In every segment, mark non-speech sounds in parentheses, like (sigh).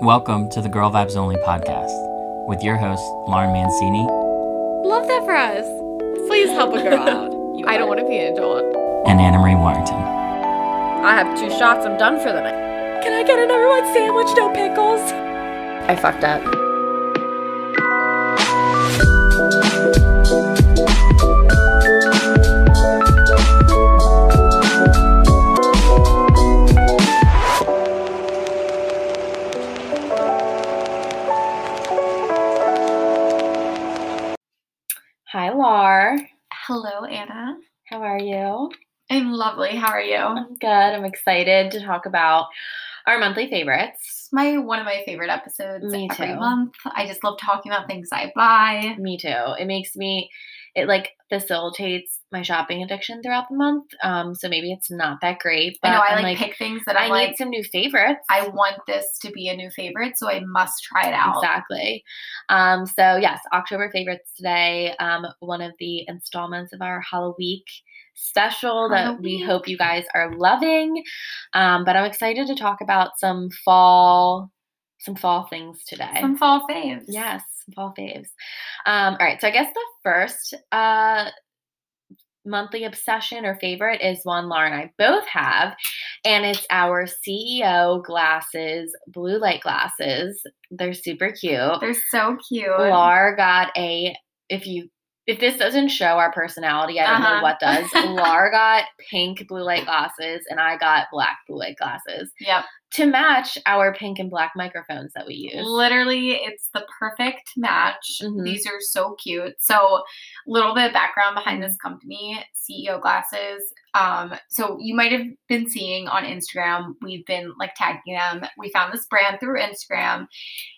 Welcome to the Girl Vibes Only podcast with your host, Lauren Mancini Love that for us. Please help a girl out. (laughs) I don't want to be an adult. and Anna Marie Warrington. I have two shots. I'm done for the night. Can I get a number one sandwich, no pickles? I fucked up. You? I'm lovely. How are you? I'm good. I'm excited to talk about our monthly favorites. My one of my favorite episodes Me every too. month. I just love talking about things I buy. Me too. It makes me, it like facilitates my shopping addiction throughout the month. Um, so maybe it's not that great, but I know I I'm like, pick things that I I'm need like. some new favorites. I want this to be a new favorite, so I must try it out. Exactly. Um, so yes, October favorites today. Um, one of the installments of our Halloween special that we hope you guys are loving. Um, but I'm excited to talk about some fall, some fall things today. Some fall faves. Yes, some fall faves. Um, all right, so I guess the first uh monthly obsession or favorite is one Laura and I both have, and it's our CEO glasses, blue light glasses. They're super cute. They're so cute. Lar got a if you if this doesn't show our personality, I don't know Uh-huh. what does. (laughs) Lar got pink blue light glasses and I got black blue light glasses Yep. to match our pink and black microphones that we use. Literally, it's the perfect match. Mhm. These are so cute. So, a little bit of background behind this company, CEO Glasses. Um, so you might have been seeing on Instagram, we've been like tagging them. We found this brand through Instagram,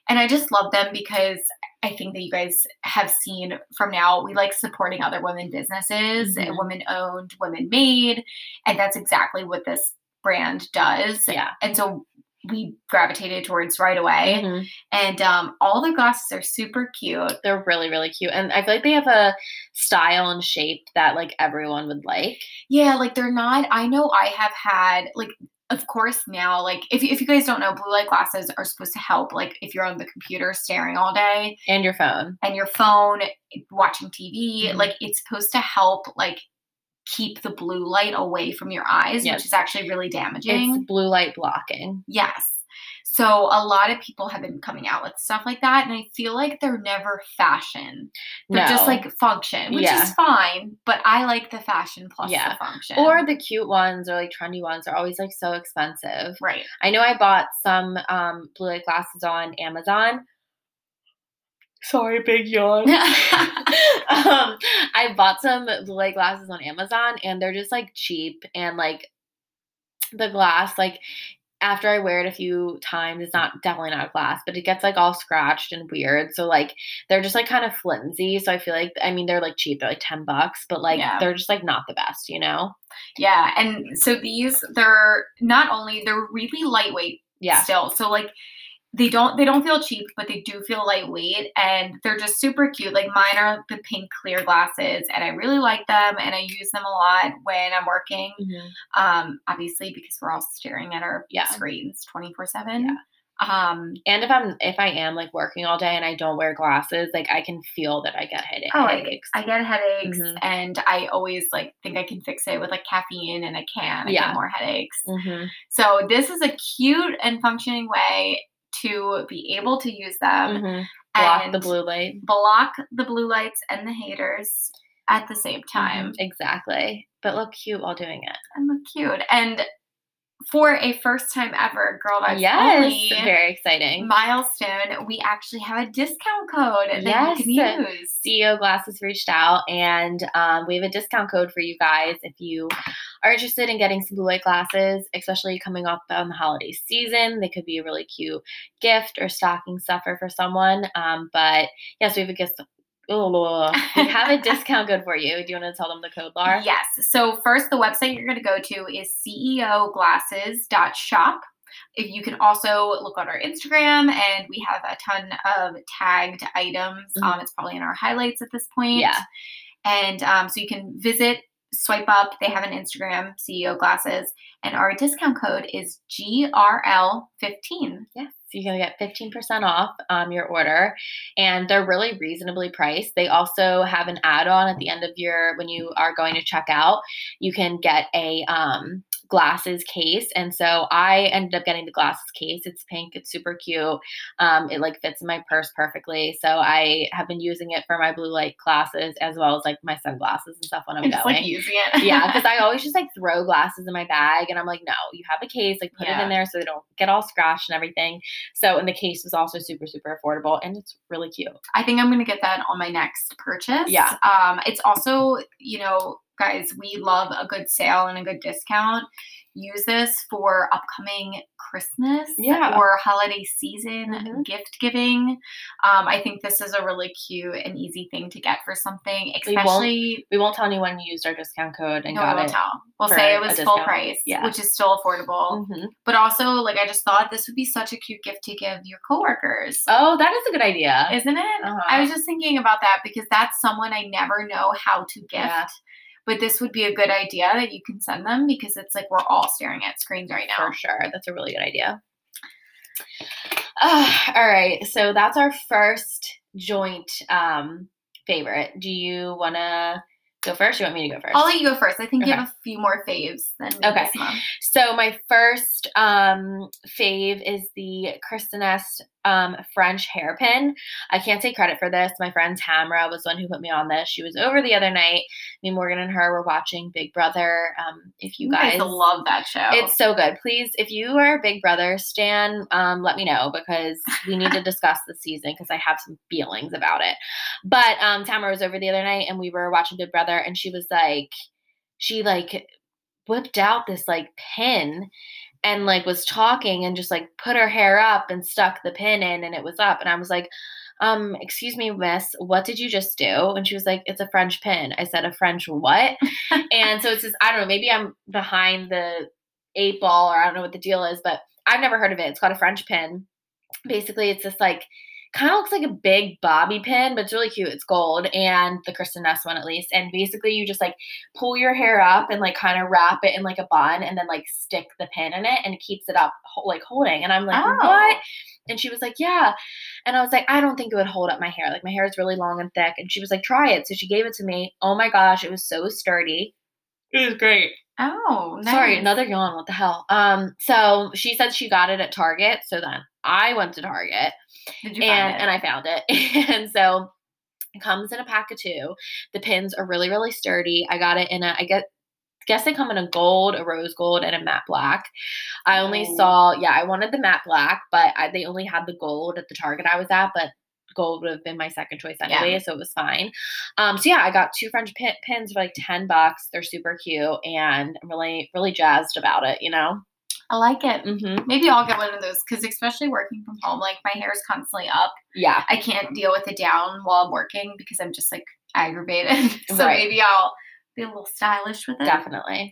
and I just love them because I think that you guys have seen from now, we like supporting other women businesses, Mhm. women owned, women made, and that's exactly what this brand does. Yeah. And so we gravitated towards right away. Mhm. And um, all the glasses are super cute. They're really, really cute. And I feel like they have a style and shape that like everyone would like. Yeah, like they're not. I know I have had like. Of course, now, like if, if you guys don't know, blue light glasses are supposed to help, like if you're on the computer staring all day And your phone. and your phone watching TV, Mhm. like it's supposed to help, like keep the blue light away from your eyes, Yes. which is actually really damaging. It's blue light blocking. Yes. So a lot of people have been coming out with stuff like that, and I feel like they're never fashion. They're just like function, which Yeah. is fine. But I like the fashion plus Yeah. the function. Or the cute ones or like trendy ones are always like so expensive. right. I know I bought some um blue light glasses on Amazon. Sorry, big yawn. (laughs) um, I bought some blue light glasses on Amazon and they're just like cheap and like the glass, like after I wear it a few times, it's not definitely not glass, but it gets like all scratched and weird. So like they're just like kind of flimsy. So I feel like I mean they're like cheap, they're like 10 bucks, but like Yeah. they're just like not the best, you know? yeah, and so these they're not only they're really lightweight Yeah. still. So like they don't they don't feel cheap, but they do feel lightweight and they're just super cute. Like mine are the pink clear glasses and I really like them and I use them a lot when I'm working. Mhm. Um obviously because we're all staring at our Yeah. screens 24/7. Um And if I'm if I am like working all day and I don't wear glasses, like I can feel that I get headache- Oh, I- headaches. I get headaches Mhm. and I always like think I can fix it with like caffeine and I can. I Yeah. get more headaches. Mhm. So this is a cute and functioning way to be able to use them Mhm. Block the blue light. block the blue lights and the haters at the same time Mhm. Exactly. But look cute while doing it. and look cute. And for a first time ever girl vibes yes. only Very exciting. milestone, we actually have a discount code that Yes. you can use. CEO Glasses reached out and um, we have a discount code for you guys if you are interested in getting some blue light glasses, especially coming up on the holiday season. They could be a really cute gift or stocking stuffer for someone. Um, but yes, we have a gift. Oh, we have a (laughs) discount code for you. Do you want to tell them the code, Laura? Yes. So first, the website you're going to go to is ceoglasses.shop. If you can also look on our Instagram, and we have a ton of tagged items. Mhm. Um, it's probably in our highlights at this point. Yeah. And um, so you can visit swipe up. They have an Instagram, CEO Glasses, and our discount code is GRL15. Yes, So you're gonna get 15% off um, your order, and they're really reasonably priced. They also have an add-on at the end of your when you are going to check out. You can get a um, glasses case and so i ended up getting the glasses case it's pink it's super cute um, it like fits in my purse perfectly so i have been using it for my blue light glasses as well as like my sunglasses and stuff when i'm Just going like using it. yeah because i (laughs) always just like throw glasses in my bag and i'm like no you have a case like put it in there so they don't get all scratched and everything so and the case was also super super affordable and it's really cute I think I'm gonna get that on my next purchase. Yeah. Um, it's also, you know, guys, we love a good sale and a good discount. Use this for upcoming Christmas Yeah. or holiday season Mhm. gift giving. Um, I think this is a really cute and easy thing to get for something, We won't especially. we won't tell anyone you used our discount code and No, we got won't it tell. We'll say it was full price, Yeah. which is still affordable. Mhm. But also, like, I just thought this would be such a cute gift to give your coworkers. oh that is a good idea Isn't it? Uh-huh. I was just thinking about that because that's someone I never know how to gift. Yeah. But this would be a good idea that you can send them because it's like we're all staring at screens right now. For sure. That's a really good idea. Ah, all right. So that's our first joint um, favorite. Do you want to go first? You want me to go 1st I'll let you go first. I think you have a few more faves than me Okay. So my first um, fave is the Kristin Ess um, French hairpin. I can't take credit for this. My friend Tamara was the one who put me on this. She was over the other night. Me, Morgan, and her were watching Big Brother. Um, if you guys love that show. It's so good. Please, if you are a Big Brother stan, um, let me know because we need to (laughs) discuss the season because I have some feelings about it. But um, Tamara was over the other night and we were watching Big Brother, and she was like, she like whipped out this like pin and like was talking and just like put her hair up and stuck the pin in and it was up. And I was like um excuse me miss what did you just do? And she was like it's a french pin. I said a french what? (laughs) And so it's just i don't know maybe i'm behind the eight ball or i don't know what the deal is but i've never heard of it. It's called a french pin. Basically it's just like kind of looks like a big bobby pin but it's really cute. It's gold and the Kristin Ess one at least. And basically you just like pull your hair up and like kind of wrap it in like a bun and then like stick the pin in it and it keeps it up like holding. And i'm like Oh. what? And she was like yeah. And i was like i don't think it would hold up my hair. Like my hair is really long and thick. And she was like try it. So she gave it to me. Oh my gosh it was so sturdy. It was great. Oh, nice. Sorry, another yawn. What the hell? Um, so she said she got it at Target. So then I went to Target. Did you and and I found it. (laughs) and so it comes in a pack of two. The pins are really really sturdy. I got it in a I get guess they come in a gold, a rose gold, and a matte black. I only Oh. saw yeah, I wanted the matte black, but I, they only had the gold at the Target I was at, but gold would have been my second choice Yeah. anyway, so it was fine. Um, so yeah, I got two French pin- pins for like ten bucks. They're super cute, and I'm really really jazzed about it. You know. I like it. Mm-hmm. Maybe I'll get one of those because, especially working from home, like my hair is constantly up. Yeah. I can't deal with it down while I'm working because I'm just like aggravated. (laughs) so Right. maybe I'll be a little stylish with it. Definitely.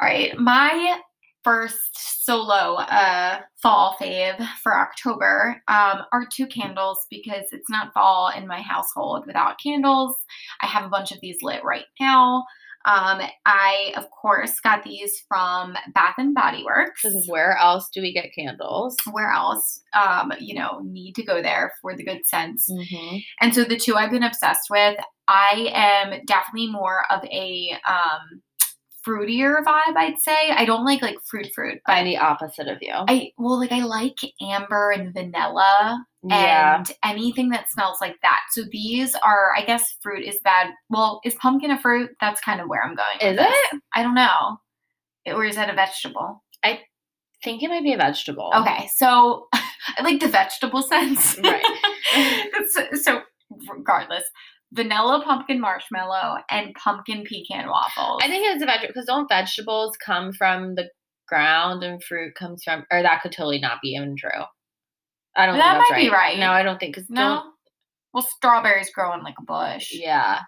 All right, my first solo uh, fall fave for October um, are two candles because it's not fall in my household without candles. I have a bunch of these lit right now. Um, I of course got these from Bath and Body Works. Because where else do we get candles? Where else, um, you know, need to go there for the good scents. Mm-hmm. And so the two I've been obsessed with, I am definitely more of a um, fruitier vibe, I'd say. I don't like like fruit fruit, but I'm the opposite of you. I well like I like amber and vanilla yeah. and anything that smells like that. So these are I guess fruit is bad. Well, is pumpkin a fruit? That's kind of where I'm going. Is it? I don't know. Or is that a vegetable? I think it might be a vegetable. Okay, so (laughs) I like the vegetable scents. Right. (laughs) So regardless, vanilla pumpkin marshmallow and pumpkin pecan waffles. I think it's a vegetable because don't vegetables come from the ground and fruit comes from, or that could totally not be even true. I don't. That might be right. No, I don't think because no. Well, strawberries grow in like a bush. Yeah,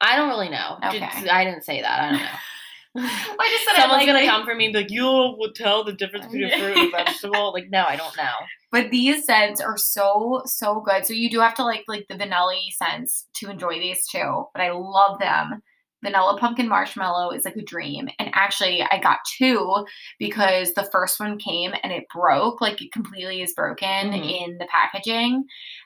I don't really know. Okay. I didn't say that. I don't know. (laughs) I just said I Someone's like gonna the- come for me and be like, "You will tell the difference between fruit and (laughs) vegetable." Like, no, I don't know. But these scents are so so good. So you do have to like like the vanilla scents to enjoy these too. But I love them. vanilla pumpkin marshmallow is like a dream. And actually, I got two because the first one came and it broke, like it completely is broken Mhm. in the packaging.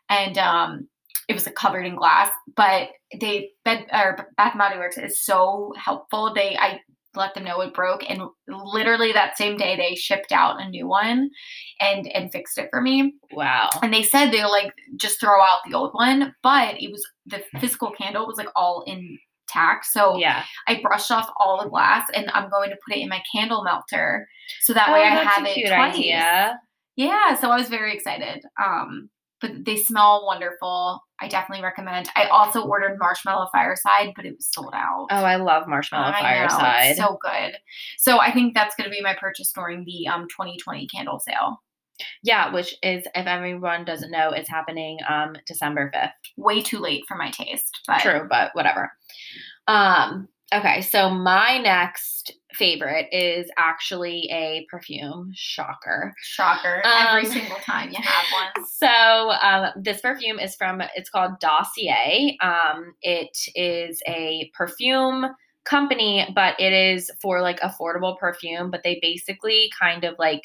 And um, it was like, covered in glass. But they, Bed, or Bath and Body Works is so helpful. They, I, let them know it broke and literally that same day they shipped out a new one and and fixed it for me Wow. and they said they'll like just throw out the old one but it was the physical candle was like all intact so Yeah. i brushed off all the glass and i'm going to put it in my candle melter so that Oh, way i have it twice idea. yeah so i was very excited um but they smell wonderful i definitely recommend i also ordered marshmallow fireside but it was sold out Oh, I love marshmallow I know, fireside. it's so good. So I think that's going to be my purchase during the um 2020 candle sale. yeah, which is if everyone doesn't know, it's happening um December 5th. Way too late for my taste, but True, but whatever. Um, okay, so my next favorite is actually a perfume. Shocker. shocker. Every Um, single time you (laughs) have one. So um, this perfume is from it's called Dossier. Um, it is a perfume company, but it is for like affordable perfume. But they basically kind of like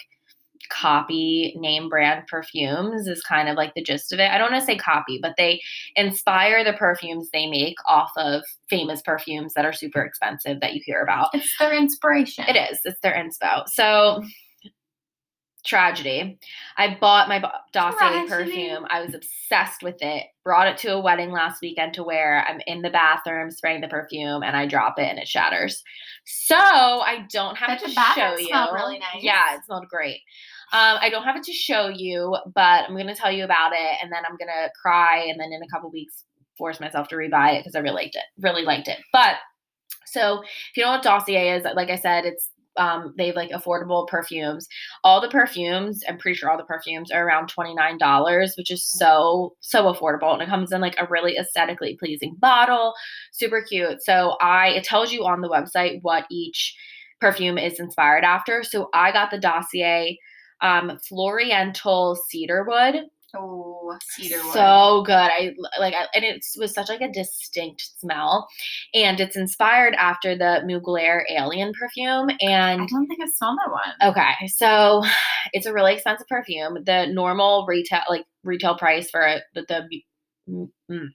copy name brand perfumes is kind of like the gist of it. I don't want to say copy, but they inspire the perfumes they make off of famous perfumes that are super expensive that you hear about. It's their inspiration. It is. It's their inspo. So tragedy. I bought my Dossier Tragedy. perfume. I was obsessed with it. Brought it to a wedding last weekend to wear. I'm in the bathroom spraying the perfume and I drop it and it shatters. So I don't have the to bathroom show you. really nice. Yeah, it smelled great. Um, I don't have it to show you, but I'm gonna tell you about it and then I'm gonna cry and then in a couple weeks force myself to rebuy it because I really liked it. Really liked it. But so if you know what Dossier is, like I said, it's um, they have like affordable perfumes. All the perfumes, I'm pretty sure all the perfumes are around $29, which is so, so affordable. And it comes in like a really aesthetically pleasing bottle, super cute. So I, it tells you on the website what each perfume is inspired after. So I got the Dossier um, Floriental Cedarwood. Oh, cedarwood. So good. I like, I, and it was such like a distinct smell, and it's inspired after the Mugler Alien perfume. And I don't think I've smelled that one. okay, so (sighs) it's a really expensive perfume. The normal retail like retail price for it, the, the mm,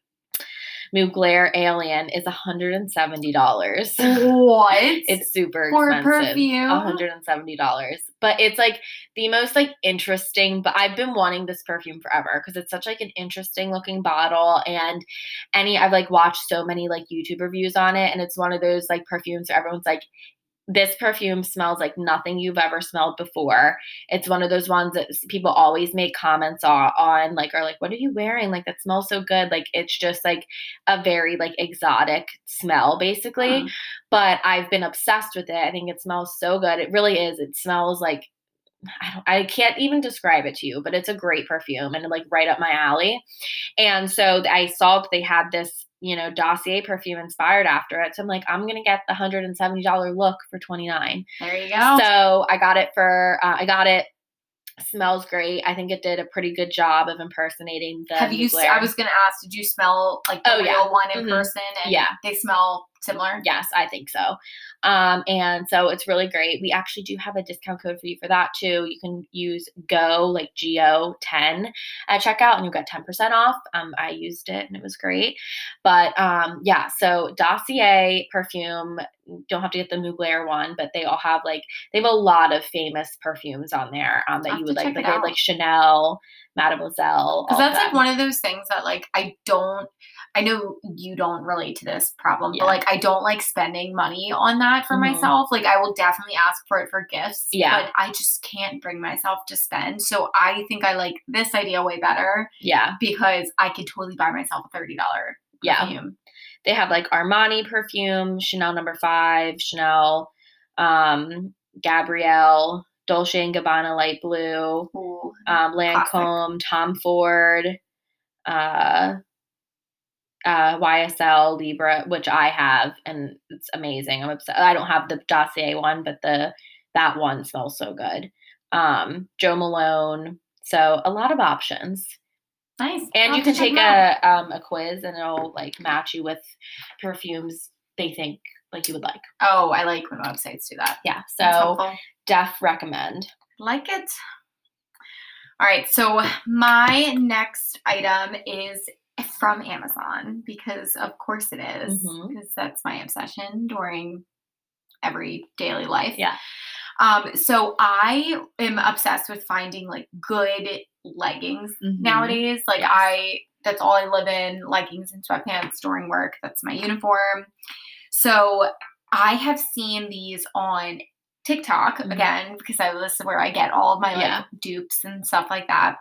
Mugler Alien is $170. What? (laughs) It's super For expensive. perfume? $170. But it's like the most like interesting, but I've been wanting this perfume forever because it's such like an interesting looking bottle and any I've like watched so many like YouTube reviews on it and it's one of those like perfumes where everyone's like this perfume smells like nothing you've ever smelled before. It's one of those ones that people always make comments on, like are like what are you wearing? Like that smells so good. Like it's just like a very like exotic smell basically Huh. but I've been obsessed with it. I think it smells so good. It really is. It smells like I don't I can't even describe it to you, but it's a great perfume and like right up my alley. And so I saw that they had this, you know, dossier perfume inspired after it. So I'm like, I'm gonna get the $170 look for 29. There you go. So I got it for uh, I got it. Smells great. I think it did a pretty good job of impersonating the Have you? I was gonna ask. Did you smell like the Oh, real yeah. one in Mhm. person? And Yeah. They smell similar. Yes, I think so. Um, and so it's really great. We actually do have a discount code for you for that too. You can use Go like Go ten at checkout, and you get ten percent off. Um, I used it and it was great. But um, yeah, so Dossier perfume. Don't have to get the Mugler one, but they all have like they have a lot of famous perfumes on there um, that you would like. Like they have like Chanel, Mademoiselle. Because that's like one of those things that like I don't. I know you don't relate to this problem, Yeah. but like I don't like spending money on that for Mhm. myself. Like I will definitely ask for it for gifts, Yeah. but I just can't bring myself to spend. So I think I like this idea way better yeah. because I could totally buy myself a thirty dollar Yeah. perfume. they have like Armani perfume, Chanel number five, Chanel, um, Gabrielle, Dolce and Gabbana light blue, Ooh. um, Lancome, Tom Ford, uh, uh, YSL Libre, which I have, and it's amazing. I'm obsessed. I don't have the Dossier one, but the that one smells so good. Um, Jo Malone. So a lot of options. Nice. And I'll you can take a um a quiz and it'll like match you with perfumes they think like you would like. Oh, I like when websites do that. Yeah. So def recommend. like it. All right, so my next item is from Amazon because of course it is because that's my obsession during every daily life. Yeah. Um so I am obsessed with finding like good leggings Mhm. nowadays. Like Yes. I that's all I live in, leggings and sweatpants during work. That's my uniform. So I have seen these on TikTok Mhm. again because I this is where I get all of my like dupes and stuff like that.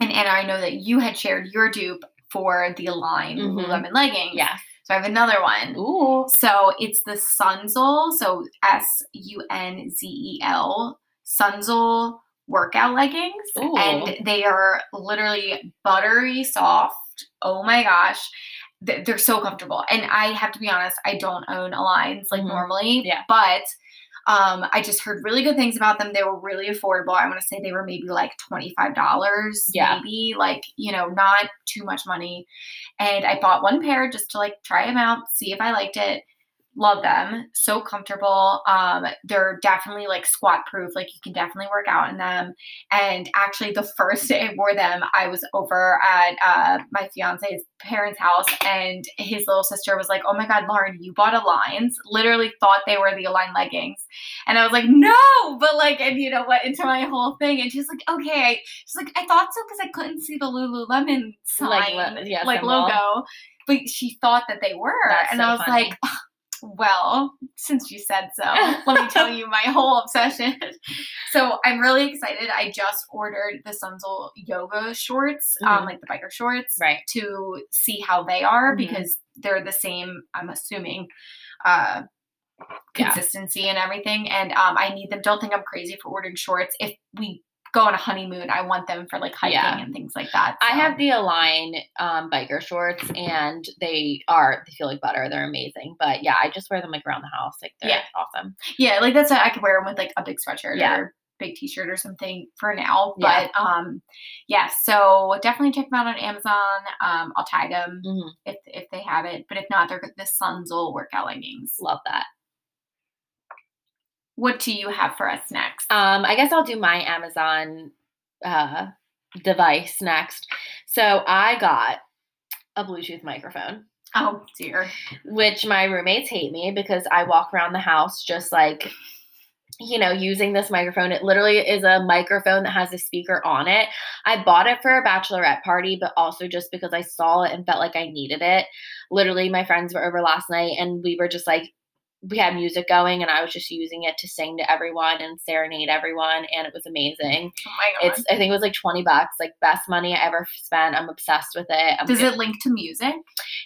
And and I know that you had shared your dupe for the Align Mhm. Lululemon leggings. Yeah. So I have another one. Ooh. So it's the Sunzel, so S U N Z E L, Sunzel workout leggings. Ooh. And they are literally buttery soft. Oh my gosh. They're so comfortable. And I have to be honest, I don't own Aligns like Mhm. normally. Yeah. But um, I just heard really good things about them. They were really affordable. I want to say they were maybe like $25, Yeah. maybe like, you know, not too much money. And I bought one pair just to like try them out, see if I liked it. Love them. So comfortable. Um, they're definitely like squat proof. Like you can definitely work out in them. And actually, the (laughs) first day I wore them, I was over at uh, my fiance's parents' house, and his little sister was like, "Oh my God, Lauren, you bought Aligns." Literally thought they were the Align leggings, and I was like, "No!" But like, and you know, went into my whole thing, and she's like, "Okay." She's like, "I thought so because I couldn't see the Lululemon sign, Like, yeah, like symbol. logo." But she thought that they were, That's and so I was funny. like, well, since you said so, (laughs) let me tell you my whole obsession. So I'm really excited. I just ordered the Sunzel yoga shorts, um, Mhm. like the biker shorts, Right. to see how they are Mhm. because they're the same, I'm assuming, uh, Yeah. consistency and everything. And um, I need them. Don't think I'm crazy for ordering shorts. If we go on a honeymoon, I want them for like hiking Yeah. and things like that. I have the Align um, biker shorts, and they are they feel like butter. They're amazing. But yeah, I just wear them like around the house. Like they're Yeah. awesome. Yeah, like that's I could wear them with like a big sweatshirt Yeah. or big t-shirt or something for now. Yeah. But um yeah, so definitely check them out on Amazon. Um I'll tag them hmm if if they have it, but if not, they're the Sunzel workout leggings. Love that. What do you have for us next? Um, I guess I'll do my Amazon uh, device next. So I got a Bluetooth microphone. oh dear. which my roommates hate me because I walk around the house just like, you know, using this microphone. It literally is a microphone that has a speaker on it. I bought it for a bachelorette party, but also just because I saw it and felt like I needed it. Literally, my friends were over last night and we were just like, we had music going and I was just using it to sing to everyone and serenade everyone, and it was amazing. Oh my god. It's I think it was like 20 bucks, like best money I ever spent. I'm obsessed with it. I'm Does good- it link to music?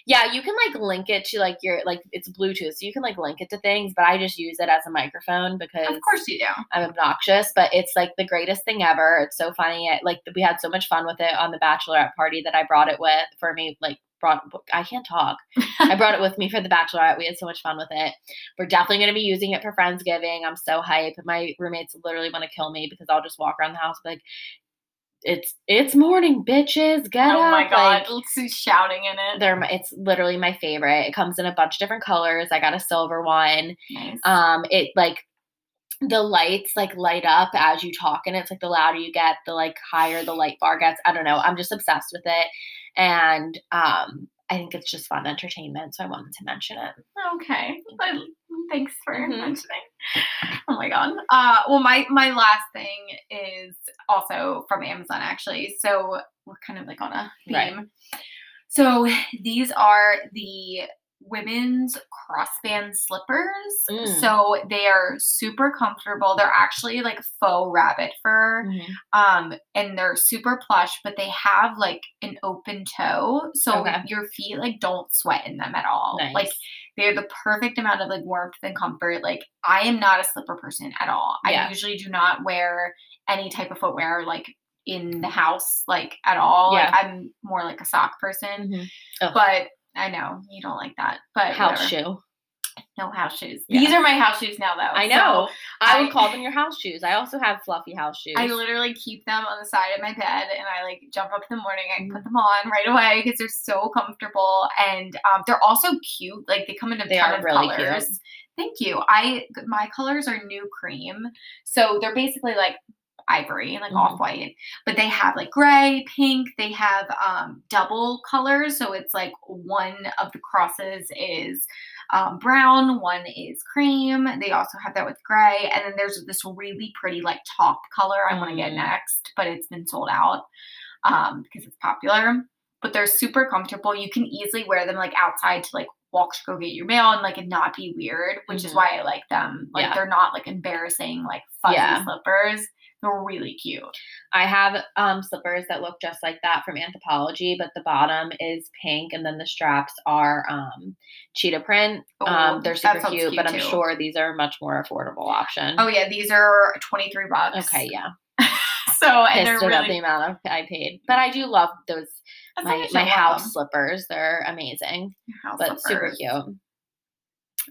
yeah, you can like link it to like your like it's Bluetooth, so you can like link it to things. But I just use it as a microphone because Of course you do. I'm obnoxious. But it's like the greatest thing ever. It's so funny. It, like we had so much fun with it on the bachelorette party that I brought it with for me. Like brought I can't talk. (laughs) I brought it with me for the bachelorette. We had so much fun with it. We're definitely going to be using it for Friendsgiving. I'm so hype. My roommates literally want to kill me because I'll just walk around the house like. It's it's morning, bitches. Get oh up! Oh my Like, god. Let's shouting in it. they're my, it's literally my favorite. It comes in a bunch of different colors. I got a silver one. Nice. Um, it like the lights like light up as you talk, and it's like the louder you get, the like higher the light bar gets. I don't know. I'm just obsessed with it, and um, I think it's just fun entertainment. So I wanted to mention it. Okay. I- Thanks for Mhm. mentioning. Oh my god. Uh well my my last thing is also from Amazon actually. So we're kind of like on a theme. Right. So these are the women's crossband slippers. Mm. So they are super comfortable. They're actually like faux rabbit fur um and they're super plush but they have like an open toe so Okay. your feet like don't sweat in them at all Nice. like they're the perfect amount of like warmth and comfort like i am not a slipper person at all Yeah. i usually do not wear any type of footwear like in the house like at all like Yeah. i'm more like a sock person Mhm. Ugh. but i know you don't like that but House whatever. shoe. No house shoes. Yeah. These are my house shoes now, though. I know. So I, I- would call them your house shoes. I also have fluffy house shoes. I literally keep them on the side of my bed, and I like jump up in the morning. Mhm. put them on right away because they're so comfortable, and um, they're also cute. Like they come in a They ton of really cute. colors. Thank you. I my colors are new cream, so they're basically like ivory, and like Mhm. off white, but they have like gray, pink. They have um, double colors, so it's like one of the crosses is um, brown, one is cream. They also have that with gray, and then there's this really pretty like top color I want to get Mhm. next, but it's been sold out um, because it's popular. But they're super comfortable. You can easily wear them like outside to like walk to go get your mail and like not be weird, which is Mhm. why I like them. Like Yeah. they're not like embarrassing like fuzzy Yeah. slippers. Really cute. I have um, slippers that look just like that from Anthropologie, but the bottom is pink, and then the straps are um, cheetah print. Oh, um, they're super sounds cute, but cute I'm too. sure these are a much more affordable option. Oh yeah, these are twenty three bucks. Okay, yeah. (laughs) So and they're about the amount of I paid, but I do love those my my house them. slippers. They're amazing. House but super cute.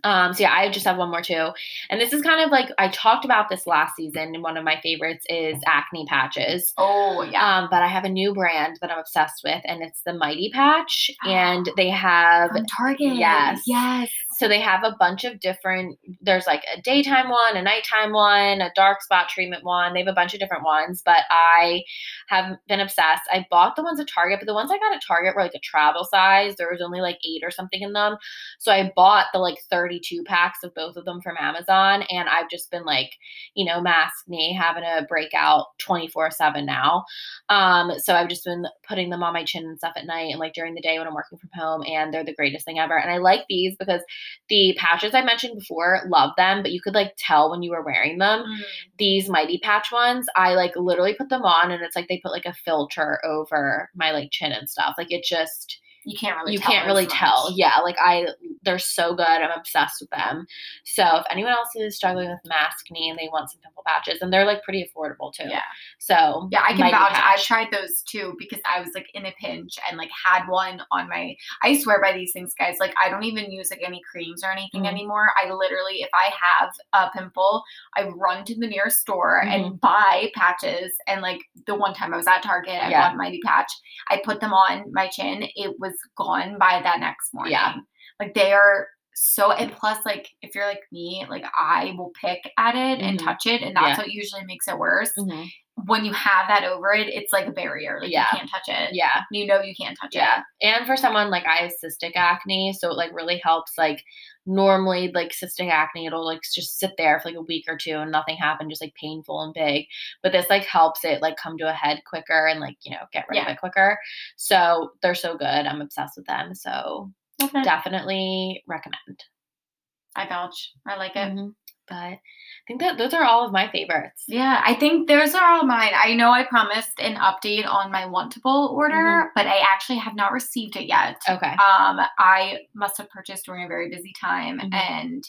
Um, so yeah, I just have one more too. And this is kind of like I talked about this last season, and one of my favorites is acne patches. Oh yeah. Um, but I have a new brand that I'm obsessed with, and it's the Mighty Patch. And (gasps) they have From Target. yes. Yes. so they have a bunch of different there's like a daytime one, a nighttime one, a dark spot treatment one. They have a bunch of different ones, but I have been obsessed. I bought the ones at Target, but the ones I got at Target were like a travel size. There was only like 8 or something in them. So I bought the like 32 packs of both of them from Amazon and I've just been like, you know, mask me having a breakout 24/7 now. Um so I've just been putting them on my chin and stuff at night and like during the day when I'm working from home and they're the greatest thing ever. And I like these because the patches I mentioned before, love them, but you could like tell when you were wearing them. Mm. These Mighty Patch ones, I like literally put them on and it's like they put like a filter over my like chin and stuff. Like it just You can't really you tell can't really much. tell. Yeah, like I they're so good. I'm obsessed with them. So if anyone else is struggling with maskne and they want some pimple patches, and they're like pretty affordable too. Yeah. So Yeah, I can vouch. I tried those too because I was like in a pinch and like had one on my. I swear by these things, guys. Like I don't even use like any creams or anything Mhm. anymore. I literally, if I have a pimple, I run to the nearest store Mm-hmm. and buy patches. And like the one time I was at Target, I Yeah. bought Mighty Patch. I put them on my chin. It was gone by that next morning. Yeah. Like they are so and plus like if you're like me like i will pick at it and Mhm. touch it and that's Yeah. what usually makes it worse Mhm. when you have that over it, it's like a barrier. Like Yeah. you can't touch it. yeah. You know you can't touch Yeah. it. Yeah. And for someone like I have cystic acne, so it like really helps like normally like cystic acne it'll like just sit there for like a week or two and nothing happened, just like painful and big. But this like helps it like come to a head quicker and like, you know, get rid of it quicker. So they're so good. I'm obsessed with them. So Okay. definitely recommend. I vouch. I like it. Mhm. But I think that those are all of my favorites. Yeah, I think those are all mine. I know I promised an update on my wantable order, Mhm. but I actually have not received it yet. Okay. Um, I must have purchased during a very busy time, Mhm. and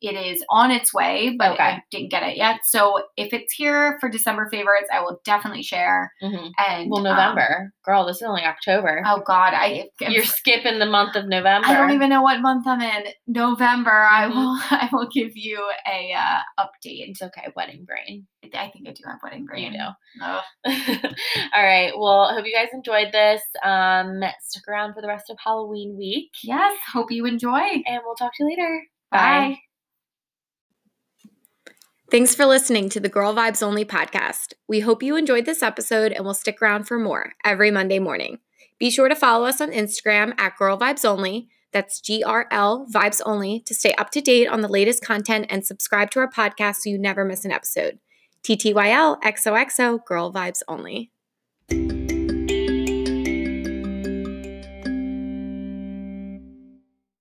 it is on its way, but Okay. I didn't get it yet. So if it's here for December favorites, I will definitely share. hmm And Well, um, November, girl, this is only October. oh God, I You're skipping the month of November. I don't even know what month I'm in. November. I Mhm. will. (laughs) I will give you a uh, update. It's okay, wedding brain. I think I do have wedding brain. You know. Ugh. All right. Well, hope you guys enjoyed this. Um, stick around for the rest of Halloween week, Yes. Hope you enjoy. and we'll talk to you later. Bye. Thanks for listening to the Girl Vibes Only podcast. We hope you enjoyed this episode and will stick around for more every Monday morning. Be sure to follow us on Instagram at Girl Vibes Only. That's G R L Vibes Only to stay up to date on the latest content and subscribe to our podcast so you never miss an episode. TTYL XOXO Girl Vibes Only.